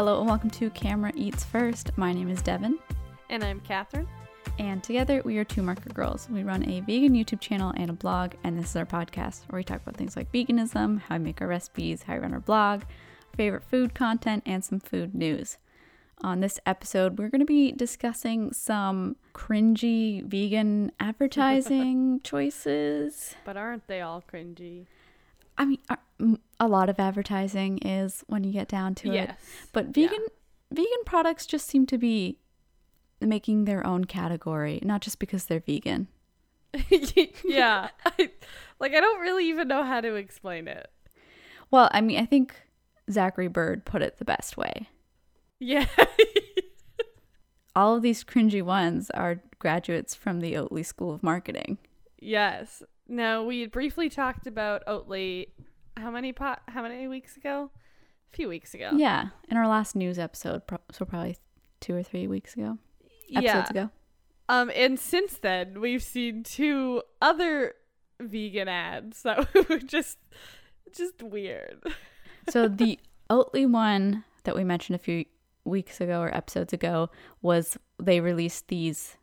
Hello and welcome to Camera Eats First. My name is Devin, And I'm Catherine. and together we are two Market Girls. We run a vegan YouTube channel and a blog, and this is our podcast where we talk about things like veganism, how we make our recipes, how we run our blog, favorite food content, and some food news. On this episode, we're going to be discussing some cringy vegan advertising choices. But aren't they all cringy? I mean, uh, a lot of advertising is when you get down to it. yes. But vegan vegan products just seem to be making their own category, not just because they're vegan. yeah. I, like, I don't really even know how to explain it. Well, I mean, I think Zachary Bird put it the best way. Yeah. All of these cringy ones are graduates from the Oatly School of Marketing. yes. Now, we had briefly talked about Oatly how many pot how many weeks ago? A few weeks ago. Yeah, in our last news episode, pro- so probably two or three weeks ago, episodes yeah. ago. Um, and since then, we've seen two other vegan ads that were just just weird. So the Oatly one that we mentioned a few weeks ago or episodes ago was they released these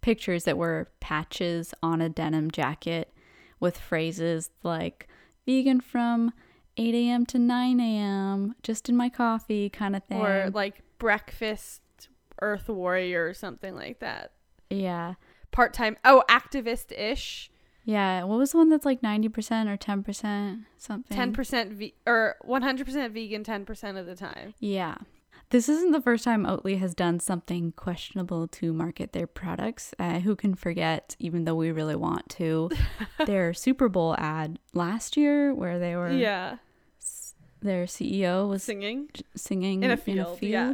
pictures that were patches on a denim jacket with phrases like vegan from 8 a.m. to 9 a.m. just in my coffee kind of thing. Or like breakfast earth warrior or something like that. yeah. Part time oh, activist ish. Yeah. What was the one that's like 90% or 10% something? Ten percent ve- or one hundred percent vegan ten percent of the time. Yeah. This isn't the first time Oatly has done something questionable to market their products. Uh, who can forget, even though we really want to, their Super Bowl ad last year where they were, Yeah. their CEO was Singing. j- singing In a in a field, field. yeah.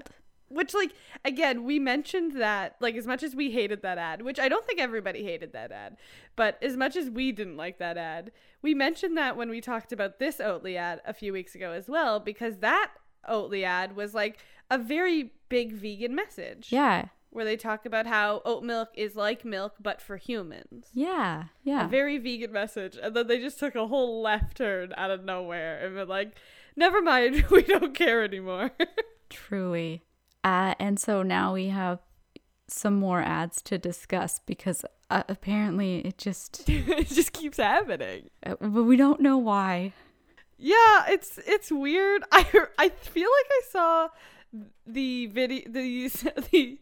Which like again, we mentioned that like as much as we hated that ad, which I don't think everybody hated that ad, but as much as we didn't like that ad, we mentioned that when we talked about this Oatly ad a few weeks ago as well, because that Oatly ad was like a very big vegan message. Yeah. Where they talk about how oat milk is like milk but for humans. Yeah. Yeah. a very vegan message and then they just took a whole left turn out of nowhere and were like never mind we don't care anymore Truly. Uh, and so now we have some more ads to discuss because uh, apparently it just, it just keeps happening uh, but we don't know why. Yeah it's it's weird i i feel like i saw the video the the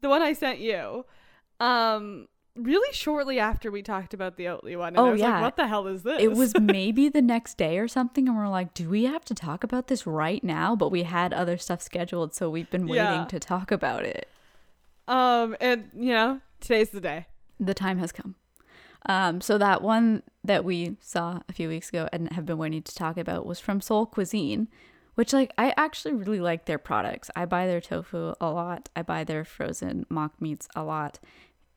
the one i sent you um really shortly after we talked about the oatly one and Oh, I was yeah. like what the hell is this It was maybe the next day or something, and we're like, do we have to talk about this right now? But we had other stuff scheduled, so we've been waiting Yeah. to talk about it. um and you know today's the day The time has come. Um, so that one that we saw a few weeks ago and have been waiting to talk about was from Sol Cuisine, which like I actually really like their products. I buy their tofu a lot. I buy their frozen mock meats a lot.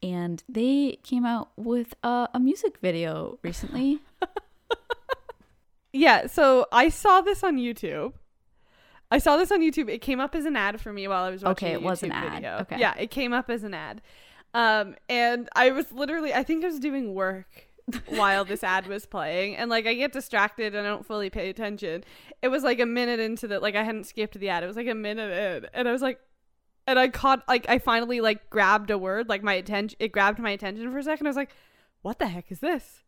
And they came out with a, a music video recently. Yeah, so I saw this on YouTube. I saw this on YouTube. It came up as an ad for me while I was watching Okay, it was an YouTube ad. video. Okay. Yeah, it came up as an ad. Um, and I was literally, I think I was doing work while this ad was playing, and like I get distracted and I don't fully pay attention. It was like a minute into the, like I hadn't skipped the ad. It was like a minute in, and I was like, and I caught, like I finally like grabbed a word, like my attention, it grabbed my attention for a second. I was like, what the heck is this?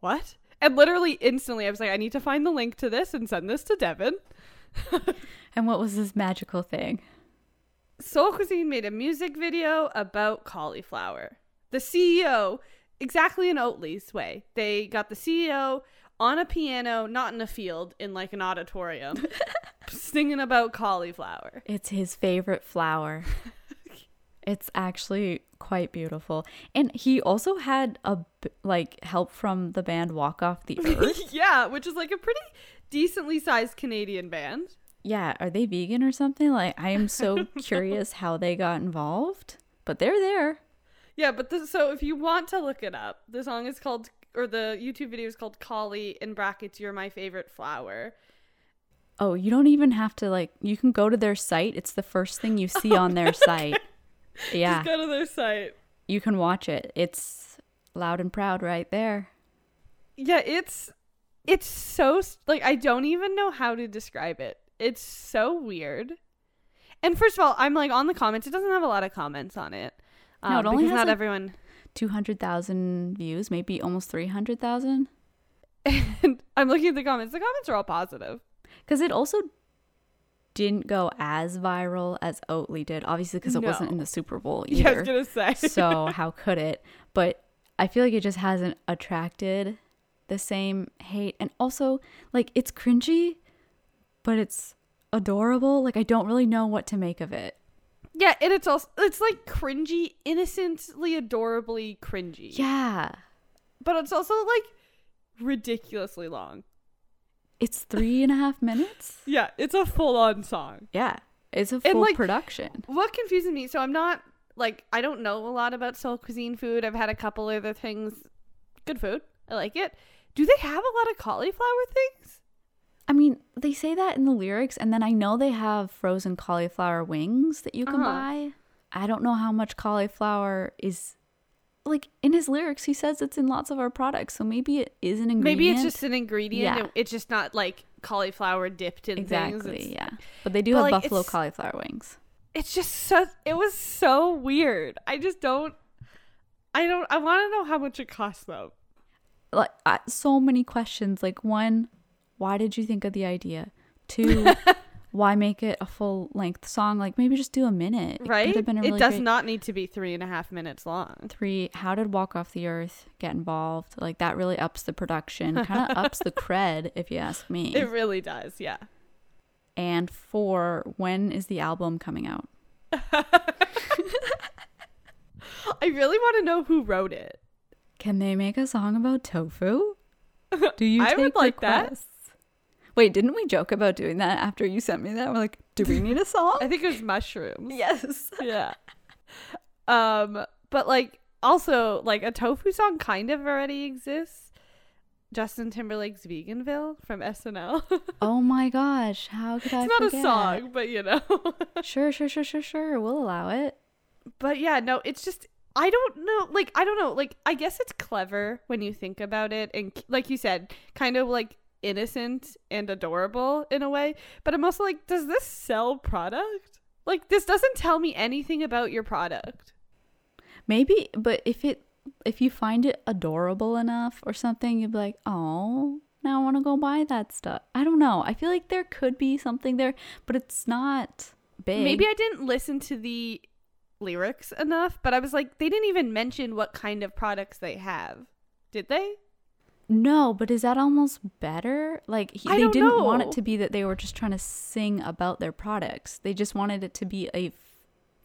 What? And literally instantly, I was like, I need to find the link to this and send this to Devin. and what was this magical thing? Sol Cuisine made a music video about cauliflower. The CEO, exactly in Oatly's way, they got the CEO on a piano, not in a field, in like an auditorium, singing about cauliflower. It's his favorite flower. it's actually quite beautiful. And he also had a like help from the band Walk Off the Earth. yeah, which is like a pretty decently sized Canadian band. Yeah, are they vegan or something? Like I am so curious how they got involved, but they're there. Yeah, but this, so if you want to look it up, the song is called, or the YouTube video is called Cauli in brackets, You're My Favorite Flower. Oh, you don't even have to like you can go to their site. It's the first thing you see oh, on their site. Yeah. Just go to their site. You can watch it. It's loud and proud right there. Yeah, it's it's so like I don't even know how to describe it. It's so weird. And first of all, I'm like on the comments. It doesn't have a lot of comments on it. No, it um, only because has, not like- everyone. 200,000 views, maybe almost 300,000. And I'm looking at the comments. The comments are all positive. Because it also didn't go as viral as Oatly did, obviously, because it wasn't in the Super Bowl Yeah, I was gonna say. so how could it? But I feel like it just hasn't attracted the same hate. And also, like, it's cringy, but it's adorable. Like, I don't really know what to make of it. yeah, and it's also it's like cringy, innocently, adorably cringy. Yeah. but it's also like ridiculously long. It's three and a half minutes. Yeah, it's a full on song. Yeah. It's a And, full like, production. What confuses me, so I'm not like I don't know a lot about Sol Cuisine food. I've had a couple other things. Good food. I like it. Do they have a lot of cauliflower things? I mean, they say that in the lyrics, and then I know they have frozen cauliflower wings that you can Uh-huh. buy. I don't know how much cauliflower is. Like in his lyrics, he says it's in lots of our products, so maybe it is an ingredient. Maybe it's just an ingredient. Yeah. It's just not like cauliflower dipped in things. exactly yeah. But they do but, have like, buffalo cauliflower wings. it's just so it was so weird. I just don't I don't I want to know how much it costs though. Like I, so many questions. Like one, why did you think of the idea? Two, why make it a full length song? Like maybe just do a minute. It Right? a really it does great- not need to be three and a half minutes long. Three, how did Walk Off the Earth get involved? Like that really ups the production, kind of ups the cred, if you ask me. It really does, yeah. and four, when is the album coming out? I really want to know who wrote it. Can they make a song about tofu? Do you I would like that. Wait, didn't we joke about doing that after you sent me that? We're like, do we need a song? I think it was mushrooms. yes. yeah. Um, but like also like a tofu song kind of already exists. Justin Timberlake's Veganville from SNL. Oh my gosh, how could I It's not forget? a song, but you know. Sure, sure, sure, sure, sure. We'll allow it. but yeah, no, it's just I don't know. Like I don't know. Like I guess it's clever when you think about it, and like you said, kind of like innocent and adorable in a way. But I'm also like, does this sell product? Like this doesn't tell me anything about your product. Maybe, but if it if you find it adorable enough or something, you'd be like, oh, now I want to go buy that stuff. I don't know. I feel like there could be something there, but it's not big. Maybe I didn't listen to the lyrics enough, but I was like, they didn't even mention what kind of products they have. Did they? No, but is that almost better? Like he, they didn't want it to be that they were just trying to sing about their products. They just wanted it to be a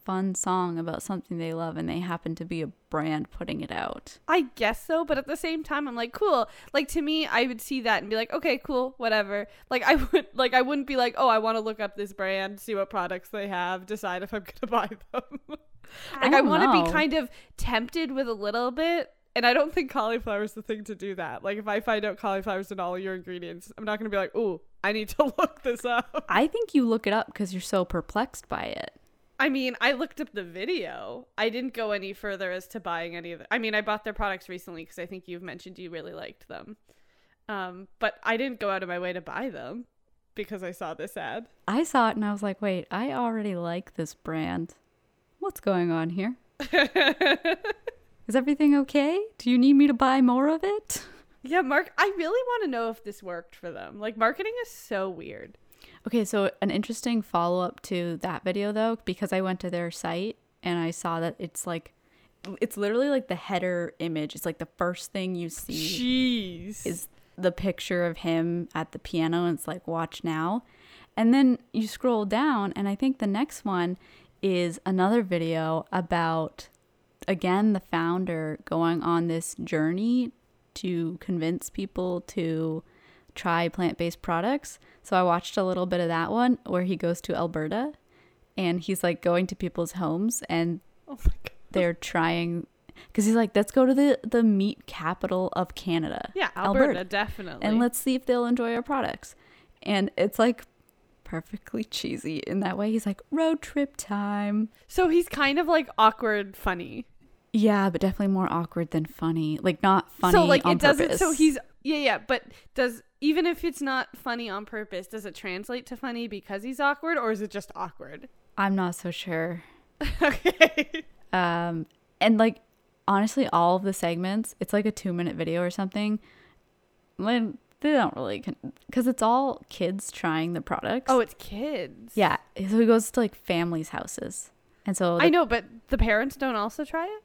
fun song about something they love, and they happen to be a brand putting it out. I guess so, but at the same time, I'm like, cool. Like to me, I would see that and be like, okay, cool, whatever. Like I would, like I wouldn't be like, oh, I want to look up this brand, see what products they have, decide if I'm gonna buy them. like I, don't want to be kind of tempted with a little bit. And I don't think cauliflower is the thing to do that. Like, if I find out cauliflower's in all your ingredients, I'm not going to be like, oh, I need to look this up. I think you look it up because you're so perplexed by it. I mean, I looked up the video. I didn't go any further as to buying any of it. I mean, I bought their products recently because I think you've mentioned you really liked them. Um, but I didn't go out of my way to buy them because I saw this ad. I saw it and I was like, wait, I already like this brand. What's going on here? Is everything okay? Do you need me to buy more of it? yeah, Mark, I really want to know if this worked for them. Like, marketing is so weird. Okay, so an interesting follow up to that video though, because I went to their site and I saw that it's like, it's literally like the header image. It's like the first thing you see Jeez. is the picture of him at the piano and it's like watch now and then you scroll down and i think the next one is another video about again the founder going on this journey to convince people to try plant-based products so i watched a little bit of that one where he goes to alberta and he's like going to people's homes and oh my God. they're trying because he's like let's go to the the meat capital of canada Yeah, Alberta, definitely. and let's see if they'll enjoy our products. And it's like perfectly cheesy in that way. He's like, road trip time. so he's kind of like awkward funny. Yeah, but definitely more awkward than funny. Like not funny. so like on it doesn't so he's yeah yeah but does even if it's not funny on purpose does it translate to funny because he's awkward or is it just awkward I'm not so sure. okay. Um, and like honestly, all of the segments, it's like a two minute video or something. When they don't really, because it's all kids trying the products. Oh, it's kids. yeah. So he goes to like families' houses, and so the I know, but the parents don't also try it.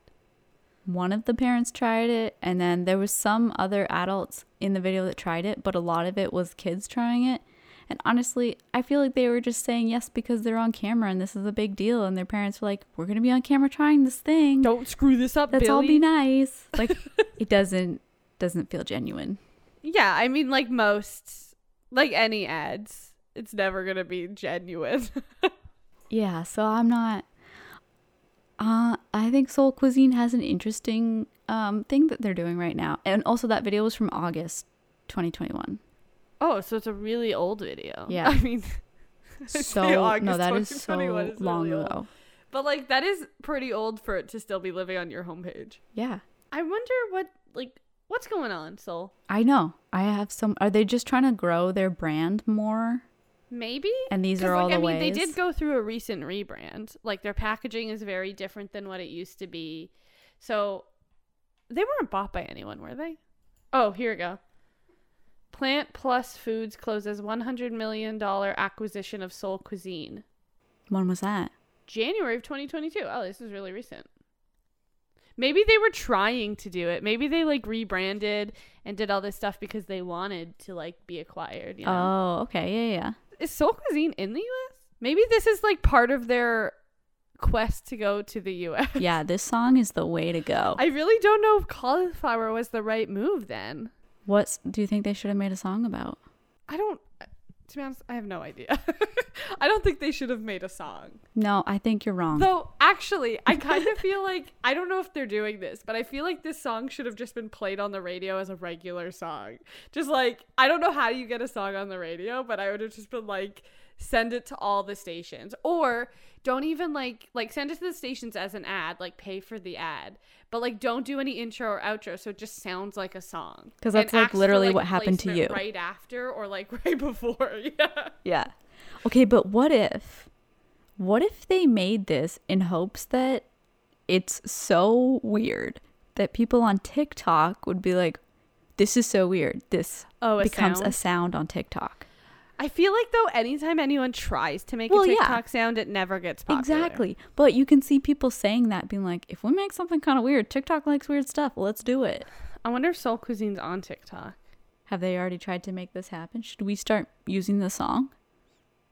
one of the parents tried it and then there was some other adults in the video that tried it but a lot of it was kids trying it and honestly i feel like they were just saying yes because they're on camera and this is a big deal and their parents were like we're gonna be on camera trying this thing Don't screw this up, let's all be nice like it doesn't doesn't feel genuine Yeah, I mean, like most, like any ads, it's never gonna be genuine. yeah so i'm not uh i think sol cuisine has an interesting um thing that they're doing right now and also that video was from august 2021 oh, so it's a really old video. Yeah. I mean, so no August that is so 2021 is long really ago but like that is pretty old for it to still be living on your homepage. yeah I wonder what like what's going on, Sol. I know. I have some. Are they just trying to grow their brand more? Maybe. And these are all like, the I mean, ways. they did go through a recent rebrand. Like their packaging is very different than what it used to be. So they weren't bought by anyone, were they? Oh, here we go. Plant Plus Foods closes $100 million acquisition of Sol Cuisine. When was that? January of 2022. Oh, this is really recent. Maybe they were trying to do it. Maybe they like rebranded and did all this stuff because they wanted to like be acquired. You know? Oh, okay. Yeah, yeah. is Sol Cuisine in the U.S.? Maybe this is like part of their quest to go to the U.S. Yeah, this song is the way to go. I really don't know if cauliflower was the right move then. what do you think they should have made a song about? I don't. To be honest, I have no idea. I don't think they should have made a song. No, I think you're wrong. Though, actually, I kind of feel like I don't know if they're doing this, but I feel like this song should have just been played on the radio as a regular song. Just like I don't know how you get a song on the radio, but I would have just been like send it to all the stations or don't even like like send it to the stations as an ad, like pay for the ad. But like don't do any intro or outro so it just sounds like a song because that's, like, for, literally what happened to you. Right after or like right before. Yeah. yeah. Okay, but what if what if they made this in hopes that it's so weird that people on TikTok would be like this is so weird. This Oh, a becomes sound? a sound on TikTok. I feel like though, anytime anyone tries to make Well, a yeah. TikTok sound, it never gets popular. Exactly. But you can see people saying that, being like, if we make something kind of weird, TikTok likes weird stuff. Let's do it. I wonder if Sol Cuisine's on TikTok. Have they already tried to make this happen? Should we start using the song?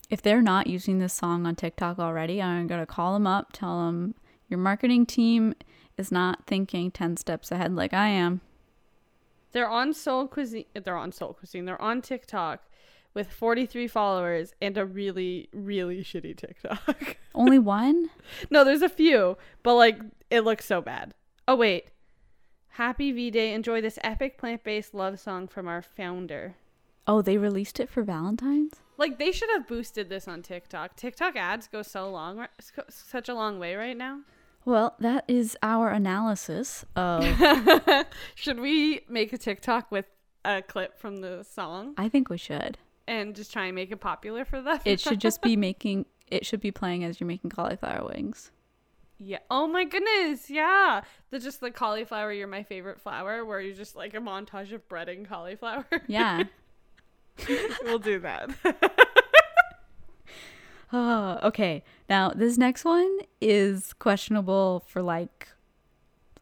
If they're not using this song on TikTok already, I'm going to call them up, tell them your marketing team is not thinking 10 steps ahead like I am. They're on Sol Cuisine. They're on Sol Cuisine. They're on TikTok with 43 followers and a really, really shitty TikTok. Only one? no, there's a few, but like it looks so bad. Oh wait. Happy V Day. Enjoy this epic plant-based love song from our founder. Oh, they released it for Valentine's? Like they should have boosted this on TikTok. TikTok ads go so long, such a long way right now. Well, that is our analysis of. Should we make a TikTok with a clip from the song I think we should. And just try and make it popular for them? It should just be making. It should be playing as you're making cauliflower wings. yeah. Oh my goodness. Yeah. The just the cauliflower, you're my favorite flower, where you're just like a montage of breading cauliflower. Yeah. we'll do that. Oh, okay. Now this next one is questionable for like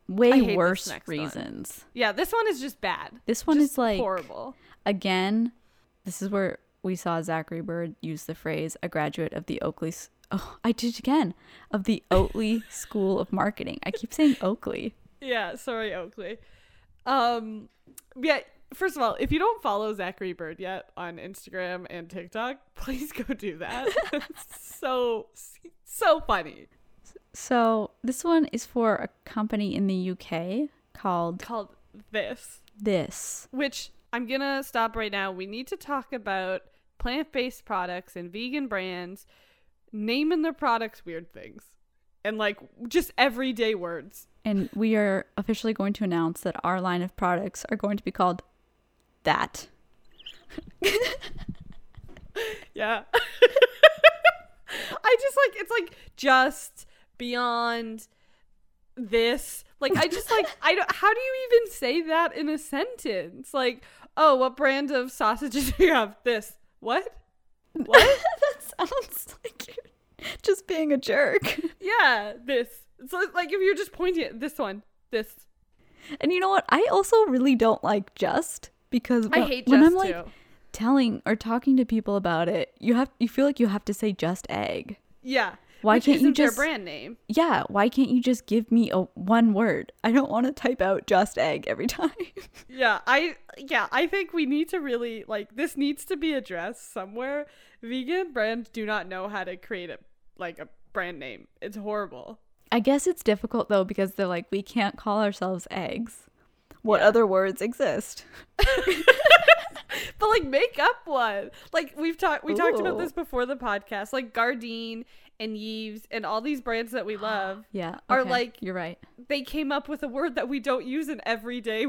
way worse next one. reasons. yeah. This one is just bad. This one Just is like horrible. again. This is where we saw Zachary Bird use the phrase "a graduate of the Oakley." Oh, I did it again of the Oakley School of Marketing. I keep saying Oakley. Yeah, sorry, Oakley. Um, yeah. First of all, if you don't follow Zachary Bird yet on Instagram and TikTok, please go do that. So so funny. So this one is for a company in the UK called Called this, This. which I'm gonna stop right now. We need to talk about plant-based products and vegan brands naming their products weird things and like just everyday words. And we are officially going to announce that our line of products are going to be called that. Yeah. I just like it's like just beyond this. Like I just like I don't how do you even say that in a sentence? Like, oh, what brand of sausages do you have? This. What? What? that sounds like you're just being a jerk. yeah, this. So like if you're just pointing at this one, this. And you know what? I also really don't like just because I when- hate when I'm like too. telling or talking to people about it, you have you feel like you have to say just egg. Yeah. Why Which can't you their just- brand name? Yeah, why can't you just give me a one word? I don't want to type out just egg every time. Yeah, I yeah, I think we need to really like this needs to be addressed somewhere. Vegan brands do not know how to create a like a brand name. It's horrible. I guess it's difficult though because they're like we can't call ourselves eggs. What Yeah. other words exist? But like make up one. Like we've talked we talked about this before the podcast. Like Gardein and Yves and all these brands that we love, Yeah, Are like- you're right. they came up with a word that we don't use in everyday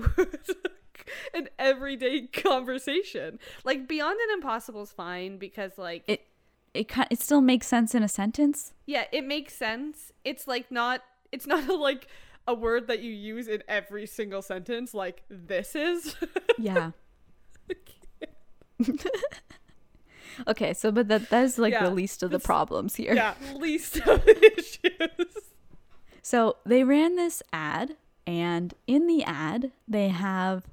an everyday conversation. Like Beyond and Impossible is fine because like It it it still makes sense in a sentence. Yeah, it makes sense. It's like not it's not a, like a word that you use in every single sentence like this is. Yeah. okay, so but that that is like Yeah, the least of the problems here. yeah, least of the issues. So they ran this ad, and in the ad, they have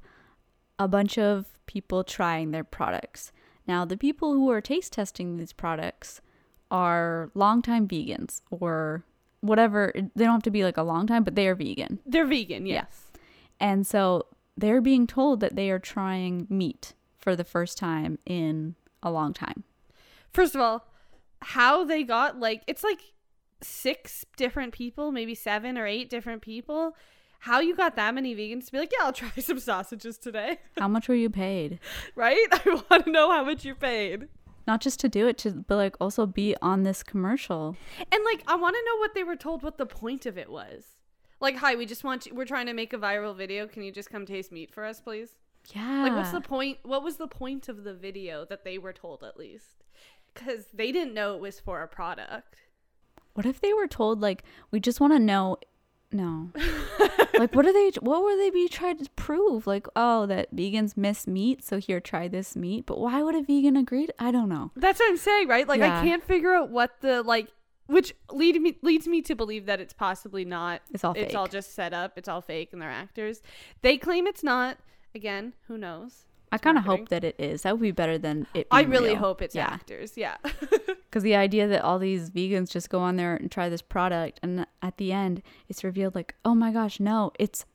a bunch of people trying their products. Now, the people who are taste testing these products are longtime vegans or whatever. They don't have to be like a long time, but they are vegan. They're vegan, Yeah. yes. And so they're being told that they are trying meat for the first time in a long time. First of all, how they got like it's like six different people, maybe seven or eight different people. How you got that many vegans to be like, yeah, I'll try some sausages today, How much were you paid? right? I want to know how much you paid. Not just to do it, to but like also be on this commercial. And like, I want to know what they were told, what the point of it was. Like, hi, we just want you, we're trying to make a viral video. Can you just come taste meat for us, please? Yeah. Like, what's the point? What was the point of the video that they were told at least? Because they didn't know it was for a product. What if they were told like we just want to know? No. like what are they? What were they be trying to prove? Like oh that vegans miss meat, so here try this meat. But why would a vegan agree? To, I don't know. That's what I'm saying, right? Like, Yeah. I can't figure out what the like, which lead me leads me to believe that it's possibly not. It's all It's all just set up. It's all fake, and they're actors. They claim it's not. Again, who knows? I kind of hope that it is. That would be better than it. I really real. hope it's yeah. actors. Yeah. Because the idea that all these vegans just go on there and try this product, and at the end it's revealed like, oh my gosh, no, it's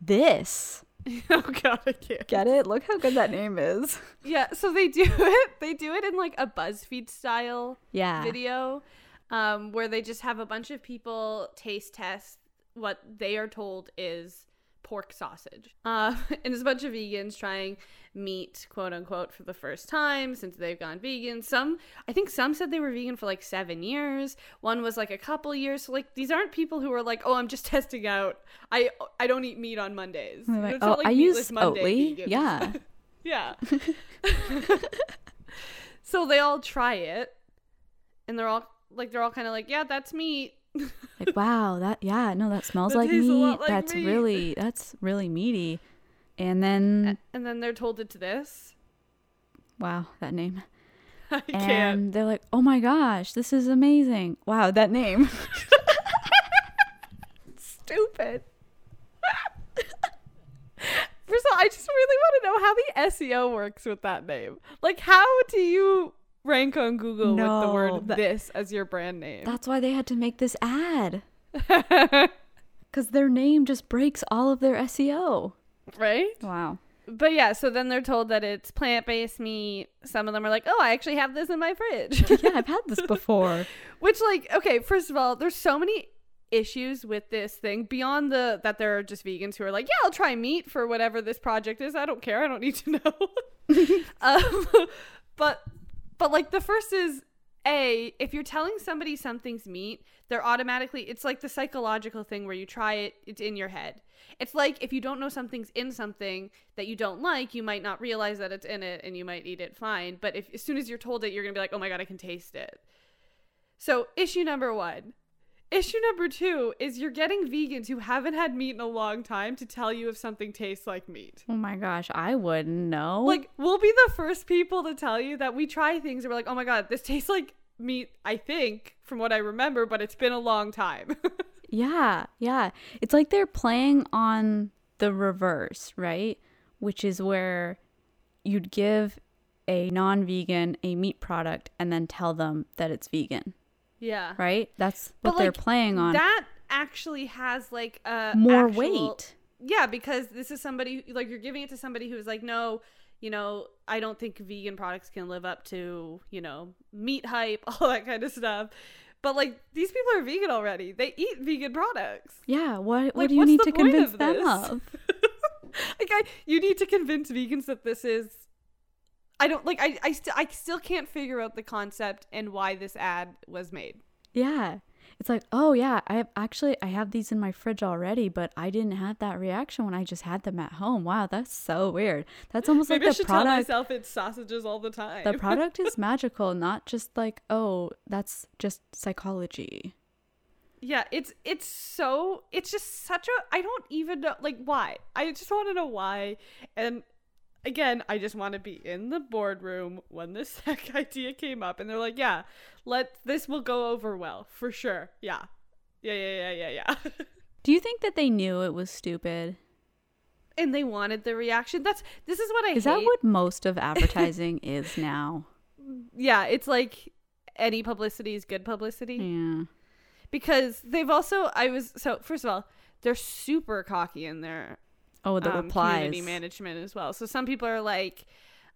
this. oh god, I can't. Get it? Look how good that name is. Yeah, so they do it. They do it in like a BuzzFeed style Yeah. video, um, where they just have a bunch of people taste test what they are told is pork sausage. Uh, and it's a bunch of vegans trying meat, quote unquote, for the first time since they've gone vegan. Some, I think some said they were vegan for like seven years. One was like a couple years. So like these aren't people who are like, oh, I'm just testing out. I I don't eat meat on Mondays. Like, oh, I use Monday Oatly. vegans. Yeah. Yeah. so they all try it and they're all like they're all kind of like, "Yeah, that's meat." Like wow that yeah no that smells That like meat like that's meat. really that's really meaty and then and then they're told it's this. wow that name I and can't. they're like oh my gosh this is amazing wow that name stupid First of all, I just really want to know how the SEO works with that name. Like how do you rank on Google with the word that- this as your brand name? that's why they had to make this ad because their name just breaks all of their seo right? wow But yeah, so then they're told that it's plant-based meat. Some of them are like, "Oh, I actually have this in my fridge." yeah i've had this before Which like, okay, first of all, there's so many issues with this thing beyond the that there are just vegans who are like, yeah, I'll try meat for whatever this project is. I don't care. I don't need to know. um, but but like the first is a if you're telling somebody something's meat, they're automatically it's like the psychological thing where you try it, it's in your head. It's like if you don't know something's in something that you don't like, you might not realize that it's in it and you might eat it fine. But if as soon as you're told it, you're gonna be like, oh my god, I can taste it. So, issue number one. Issue number two is you're getting vegans who haven't had meat in a long time to tell you if something tastes like meat. Oh my gosh, I wouldn't know. Like, we'll be the first people to tell you that we try things and we're like, oh my God, this tastes like meat, I think, from what I remember, but it's been a long time. yeah, yeah. It's like they're playing on the reverse, right? Which is where you'd give a non vegan a meat product and then tell them that it's vegan. Yeah. Right? That's what But, they're like, playing on. That actually has like a More actual- weight. Yeah, because this is somebody like you're giving it to somebody who's like, no, you know, I don't think vegan products can live up to, you know, meat hype, all that kind of stuff. But like these people are vegan already. They eat vegan products. Yeah, what what do you need to convince of them of? like I, you need to convince vegans that this is. I don't like. I I, st- I still can't figure out the concept and why this ad was made. Yeah. It's like, "Oh yeah, I have actually I have these in my fridge already, but I didn't have that reaction when I just had them at home." Wow, that's so weird. That's almost Maybe I like the should tell myself it's sausages all the time. the product is magical, not just like, "Oh, that's just psychology." Yeah, it's it's so it's just such a I don't even know like why. I just want to know why. And again, I just want to be in the boardroom when this tech idea came up and they're like, "Yeah, let this will go over well for sure." Yeah. Yeah, yeah, yeah, yeah, yeah. Do you think that they knew it was stupid? and they wanted the reaction. That's this is what I Is hate. that what most of advertising is now? yeah, it's like any publicity is good publicity. Yeah. Because they've also I was so first of all, they're super cocky in their Oh, the um, replies. community management as well. So some people are like,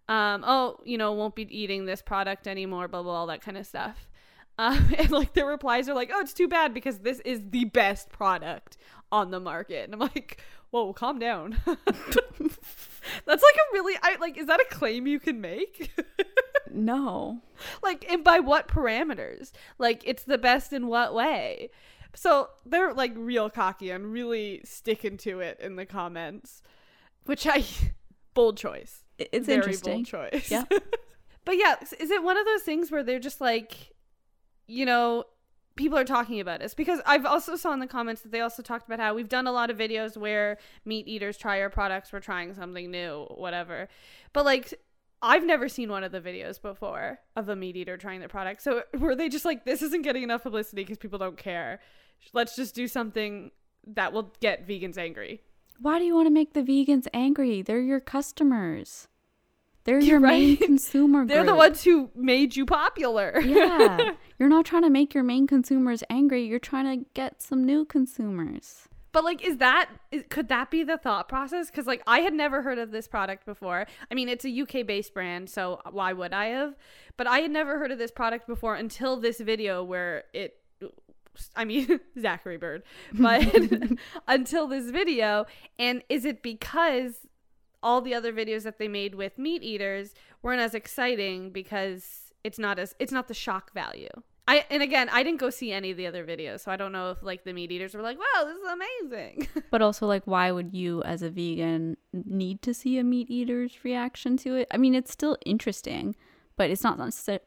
um, oh, you know, won't be eating this product anymore, blah blah, all that kind of stuff. Um, and like their replies are like, oh, it's too bad because this is the best product on the market. And I'm like, whoa, calm down. That's like a really, I like, is that a claim you can make? no. like, and by what parameters? Like, it's the best in what way? So they're like real cocky and really sticking to it in the comments, which I bold choice. It's Very interesting. bold choice. Yeah. but yeah, is it one of those things where they're just like, you know, people are talking about us because I've also saw in the comments that they also talked about how we've done a lot of videos where meat eaters try our products, we're trying something new, whatever. But like I've never seen one of the videos before of a meat eater trying their product. So were they just like this isn't getting enough publicity because people don't care. Let's just do something that will get vegans angry. Why do you want to make the vegans angry? They're your customers. They're your You're main right. consumer They're the ones who made you popular. yeah. You're not trying to make your main consumers angry. You're trying to get some new consumers. But like, is that is, could that be the thought process? Because like, I had never heard of this product before. I mean, it's a UK based brand, so why would I have? But I had never heard of this product before until this video where it. I mean, Zachary Bird, but until this video. And is it because all the other videos that they made with meat eaters weren't as exciting because it's not as it's not the shock value. I and again, I didn't go see any of the other videos, so I don't know if like the meat eaters were like, "Wow, this is amazing." But also, like, why would you, as a vegan, need to see a meat eater's reaction to it? I mean, it's still interesting, but it's not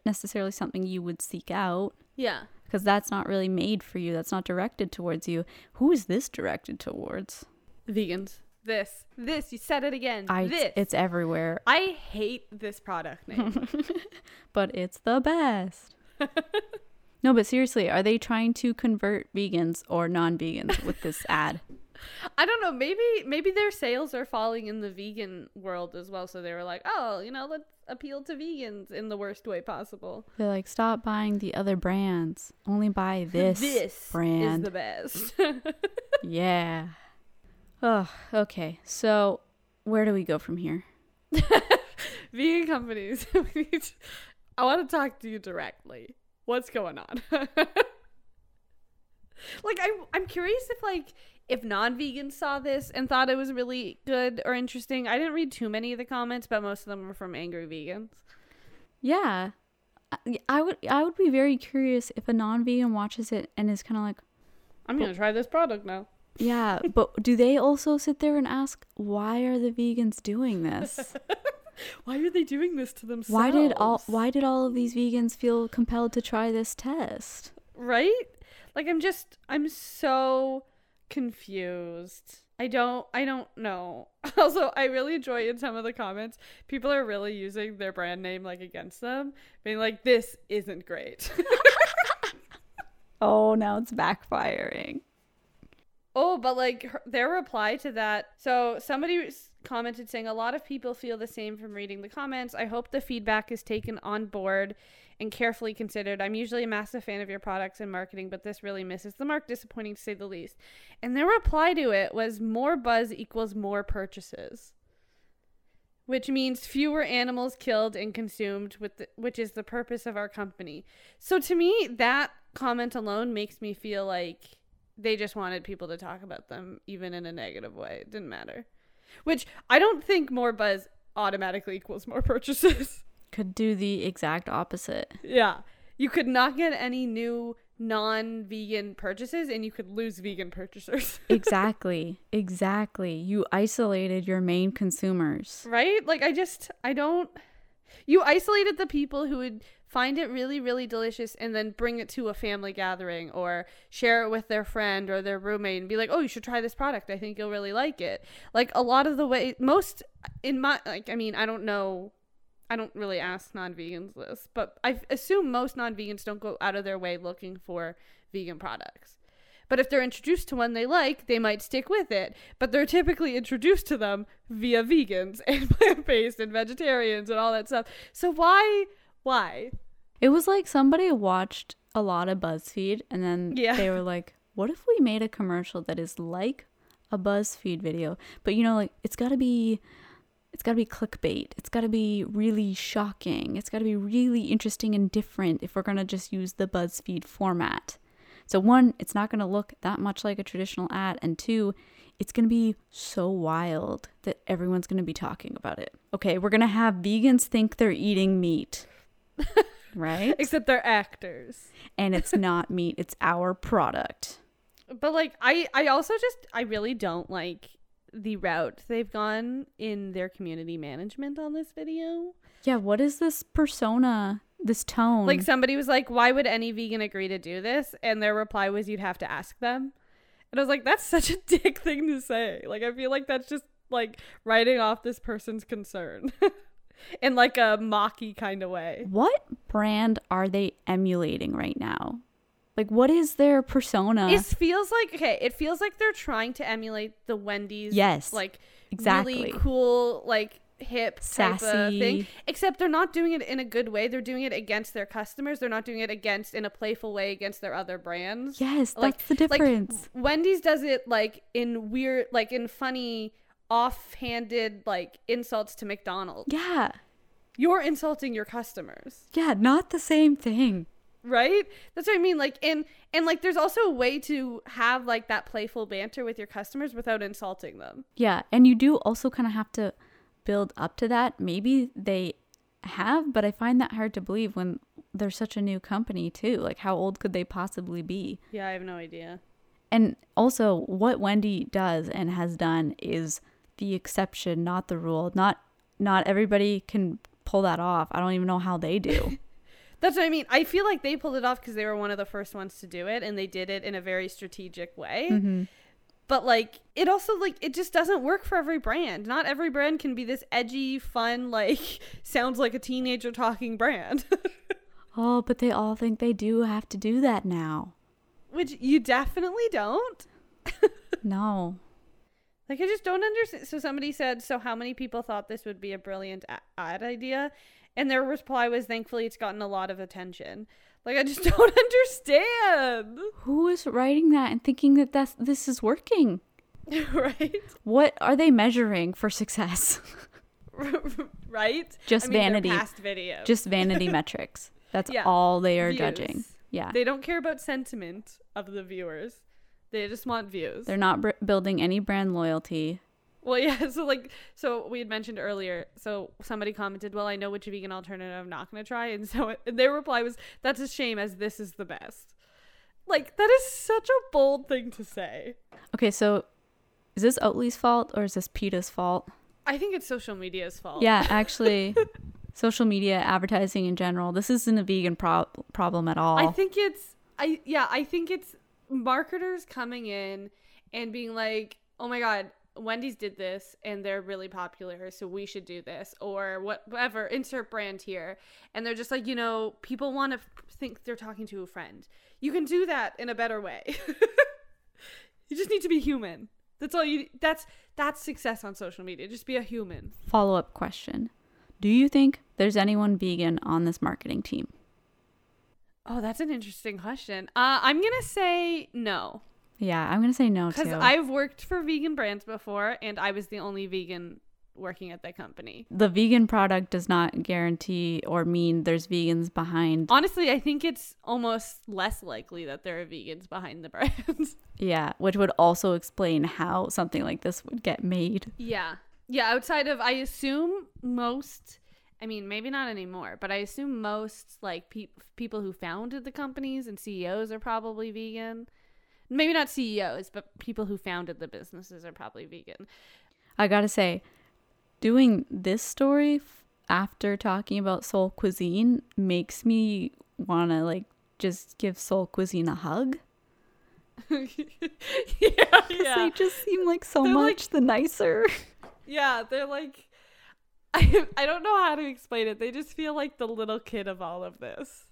necessarily something you would seek out yeah. Because that's not really made for you. That's not directed towards you. Who is this directed towards? Vegans. This. This, you said it again. I. this. It's everywhere, I hate this product name. but it's the best. no, but seriously, are they trying to convert vegans or non-vegans with this ad? I don't know, maybe maybe their sales are falling in the vegan world as well, so they were like, "Oh, you know, let's appeal to vegans in the worst way possible." They're like, stop buying the other brands. Only buy this, this brand. is the best. yeah. Oh, okay. So, where do we go from here? vegan companies. to- I want to talk to you directly. What's going on? like I I'm curious if like if non-vegans saw this and thought it was really good or interesting. I didn't read too many of the comments, but most of them were from angry vegans. Yeah. I- would I would be very curious if a non-vegan watches it and is kind of like, I'm going to try this product now. yeah, but do they also sit there and ask why are the vegans doing this? why are they doing this to themselves? Why did all why did all of these vegans feel compelled to try this test? right? Like I'm just I'm so confused. I don't I don't know. Also, I really enjoy in some of the comments, people are really using their brand name like against them, being like this isn't great. Oh, now it's backfiring. oh, but like her, their reply to that. So somebody commented saying a lot of people feel the same from reading the comments. I hope the feedback is taken on board and carefully considered. I'm usually a massive fan of your products and marketing, but this really misses the mark. Disappointing to say the least. And their reply to it was more buzz equals more purchases. Which means fewer animals killed and consumed, with the, which is the purpose of our company. So to me, that comment alone makes me feel like they just wanted people to talk about them, even in a negative way. It didn't matter. Which I don't think more buzz automatically equals more purchases. Could do the exact opposite. yeah. You could not get any new non vegan purchases and you could lose vegan purchasers. Exactly. exactly. You isolated your main consumers. right? Like, I just, I don't. You isolated the people who would find it really, really delicious and then bring it to a family gathering or share it with their friend or their roommate and be like, oh, you should try this product. I think you'll really like it. Like, a lot of the way, most, in my, like, I mean, I don't know. I don't really ask non vegans this, but I assume most non vegans don't go out of their way looking for vegan products. But if they're introduced to one they like, they might stick with it. But they're typically introduced to them via vegans and plant based and vegetarians and all that stuff. So why? Why? It was like somebody watched a lot of BuzzFeed and then Yeah. they were like, what if we made a commercial that is like a BuzzFeed video? But you know, like it's got to be it's got to be clickbait. It's got to be really shocking. It's got to be really interesting and different if we're going to just use the BuzzFeed format. So one, it's not going to look that much like a traditional ad and two, it's going to be so wild that everyone's going to be talking about it. Okay, we're going to have vegans think they're eating meat. Right? Except they're actors. and it's not meat it's our product But like I I also just I really don't like the route they've gone in their community management on this video. yeah what is this persona this tone Like somebody was like, "Why would any vegan agree to do this?" And their reply was, "You'd have to ask them." And I was like, "That's such a dick thing to say." Like I feel like that's just like writing off this person's concern in like a mocky kind of way. what brand are they emulating right now like what is their persona It feels like okay. It feels like they're trying to emulate the Wendy's, Yes, like exactly. really cool, like hip type of Sassy. thing. Except they're not doing it in a good way. They're doing it against their customers. They're not doing it against in a playful way against their other brands. yes like- that's the difference Like Wendy's does it like in weird, like in funny, offhanded like insults to McDonald's. yeah. You're insulting your customers. yeah not the same thing. Right? That's what i mean like and and like there's also a way to have like that playful banter with your customers without insulting them. Yeah and you do also kind of have to build up to that. Maybe they have but i find that hard to believe when they're such a new company too. Like how old could they possibly be? Yeah i have no idea. And also, what Wendy does and has done is the exception, not the rule. Not not everybody can pull that off. I don't even know how they do. that's what i mean i feel like they pulled it off because they were one of the first ones to do it and they did it in a very strategic way hmm but like it also like it just doesn't work for every brand not every brand can be this edgy fun like sounds like a teenager talking brand Oh, but they all think they do have to do that now. which you definitely don't No. Like I just don't understand. So somebody said, "So how many people thought this would be a brilliant ad idea?" And their reply was, "Thankfully, it's gotten a lot of attention." Like I just don't understand, Who is writing that and thinking that that's, this is working? right? What are they measuring for success? right? Just I mean, vanity. Past video. Just vanity metrics. That's Yeah. all they are Views. judging. Yeah. They don't care about sentiment of the viewers. They just want views. They're not br- building any brand loyalty. Well, yeah. So like, so we had mentioned earlier. So somebody commented, "Well, I know which vegan alternative I'm not going to try," and so it, their reply was, "That's a shame, as this is the best." Like that is such a bold thing to say. Okay, so is this Oatly's fault or is this PETA's fault? I think it's social media's fault. Yeah, actually, social media advertising in general. This isn't a vegan pro- problem at all. I think it's I yeah, I think it's marketers coming in and being like, "Oh my god, Wendy's did this and they're really popular, so we should do this or whatever, insert brand here." And they're just like, "You know, people want to think they're talking to a friend. You can do that in a better way." you just need to be human. That's all you that's that's success on social media. Just be a human. Follow up question Do you think there's anyone vegan on this marketing team? Oh, that's an interesting question. Uh, I'm going to say no. Yeah, I'm going to say no too. Because I've worked for vegan brands before and I was the only vegan working at that company. The vegan product does not guarantee or mean there's vegans behind. Honestly, I think it's almost less likely that there are vegans behind the brands. Yeah, which would also explain how something like this would get made. Yeah. Yeah, outside of I assume most I mean, maybe not anymore, but I assume most like pe- people who founded the companies and CEOs are probably vegan. Maybe not CEOs, but people who founded the businesses are probably vegan. I got to say, doing this story f- after talking about Sol Cuisine makes me want to like just give Sol Cuisine a hug. yeah, yeah. They just seem like so they're much like, the nicer. Yeah, they're like I I don't know how to explain it. They just feel like the little kid of all of this.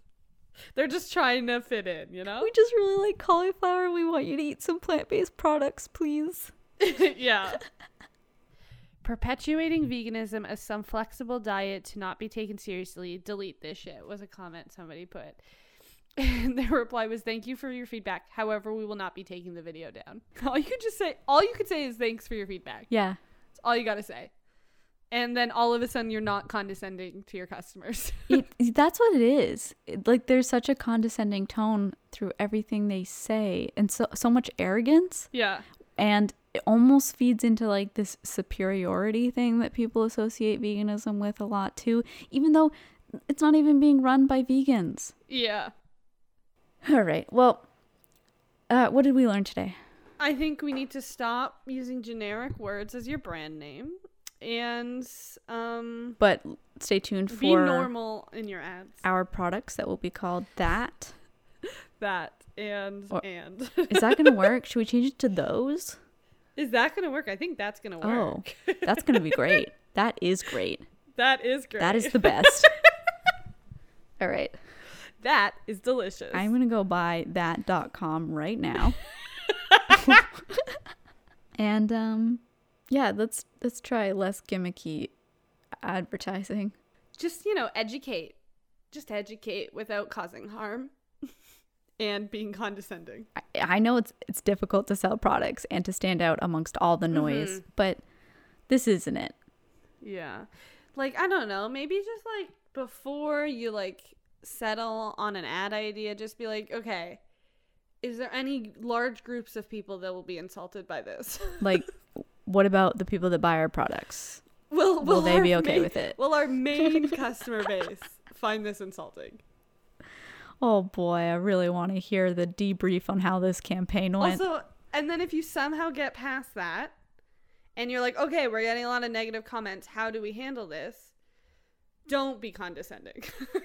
They're just trying to fit in, you know? We just really like cauliflower. We want you to eat some plant-based products, please. yeah. Perpetuating veganism as some flexible diet to not be taken seriously. Delete this shit was a comment somebody put. And their reply was, "Thank you for your feedback. However, we will not be taking the video down." All you could just say, all you could say is, "Thanks for your feedback." Yeah, that's all you got to say. And then all of a sudden, you're not condescending to your customers. it, that's what it is. It, like there's such a condescending tone through everything they say, and so so much arrogance. Yeah, and it almost feeds into like this superiority thing that people associate veganism with a lot too, even though it's not even being run by vegans. Yeah. All right. Well, uh, what did we learn today? I think we need to stop using generic words as your brand name and um but stay tuned for be normal in your ads. Our products that will be called that that and or, and Is that going to work? Should we change it to those? Is that going to work? I think that's going to work. Oh. That's going to be great. That is great. That is great. That is the best. All right. That is delicious. I'm going to go buy that.com right now. and um yeah, let's let's try less gimmicky advertising. Just, you know, educate. Just educate without causing harm and being condescending. I, I, know it's it's difficult to sell products and to stand out amongst all the noise, mm-hmm. but this isn't it. Yeah. Like I don't know, maybe just like before you like settle on an ad idea, just be like, okay, is there any large groups of people that will be insulted by this? like, what about the people that buy our products? Will, will, will they be okay main, with it? Will our main customer base find this insulting? Oh boy, I really want to hear the debrief on how this campaign went. Also, and then if you somehow get past that and you're like, okay, we're getting a lot of negative comments, how do we handle this? Don't be condescending.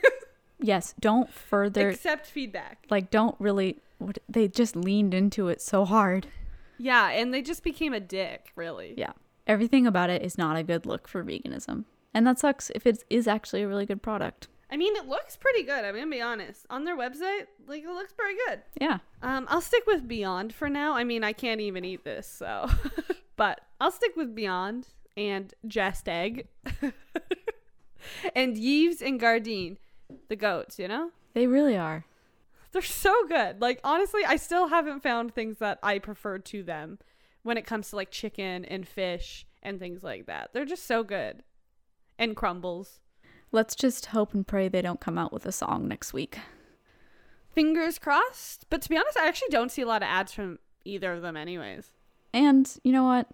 yes, don't further accept feedback. Like, don't really. What, they just leaned into it so hard. Yeah, and they just became a dick, really. Yeah, everything about it is not a good look for veganism, and that sucks if it is actually a really good product. I mean, it looks pretty good. I'm gonna be honest. On their website, like it looks pretty good. Yeah. Um, I'll stick with Beyond for now. I mean, I can't even eat this, so. but I'll stick with Beyond and Just Egg, and Yves and Gardein, the goats. You know. They really are. They're so good. Like honestly, I still haven't found things that I prefer to them when it comes to like chicken and fish and things like that. They're just so good. And crumbles. Let's just hope and pray they don't come out with a song next week. Fingers crossed. But to be honest, I actually don't see a lot of ads from either of them, anyways. And you know what?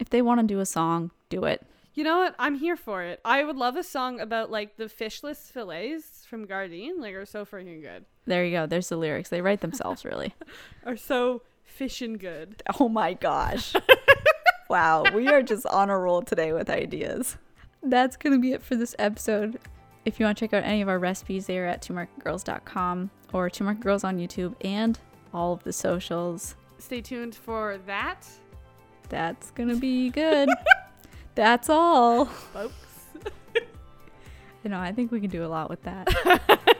If they want to do a song, do it. You know what? I'm here for it. I would love a song about like the fishless fillets from Gardein. Like, are so freaking good. There you go. There's the lyrics. They write themselves, really. are so fishing good. Oh my gosh. wow, we are just on a roll today with ideas. That's going to be it for this episode. If you want to check out any of our recipes, they are at twomarketgirls.com or Two Market Girls on YouTube and all of the socials. Stay tuned for that, That's going to be good. That's all. folks. You know, I think we can do a lot with that.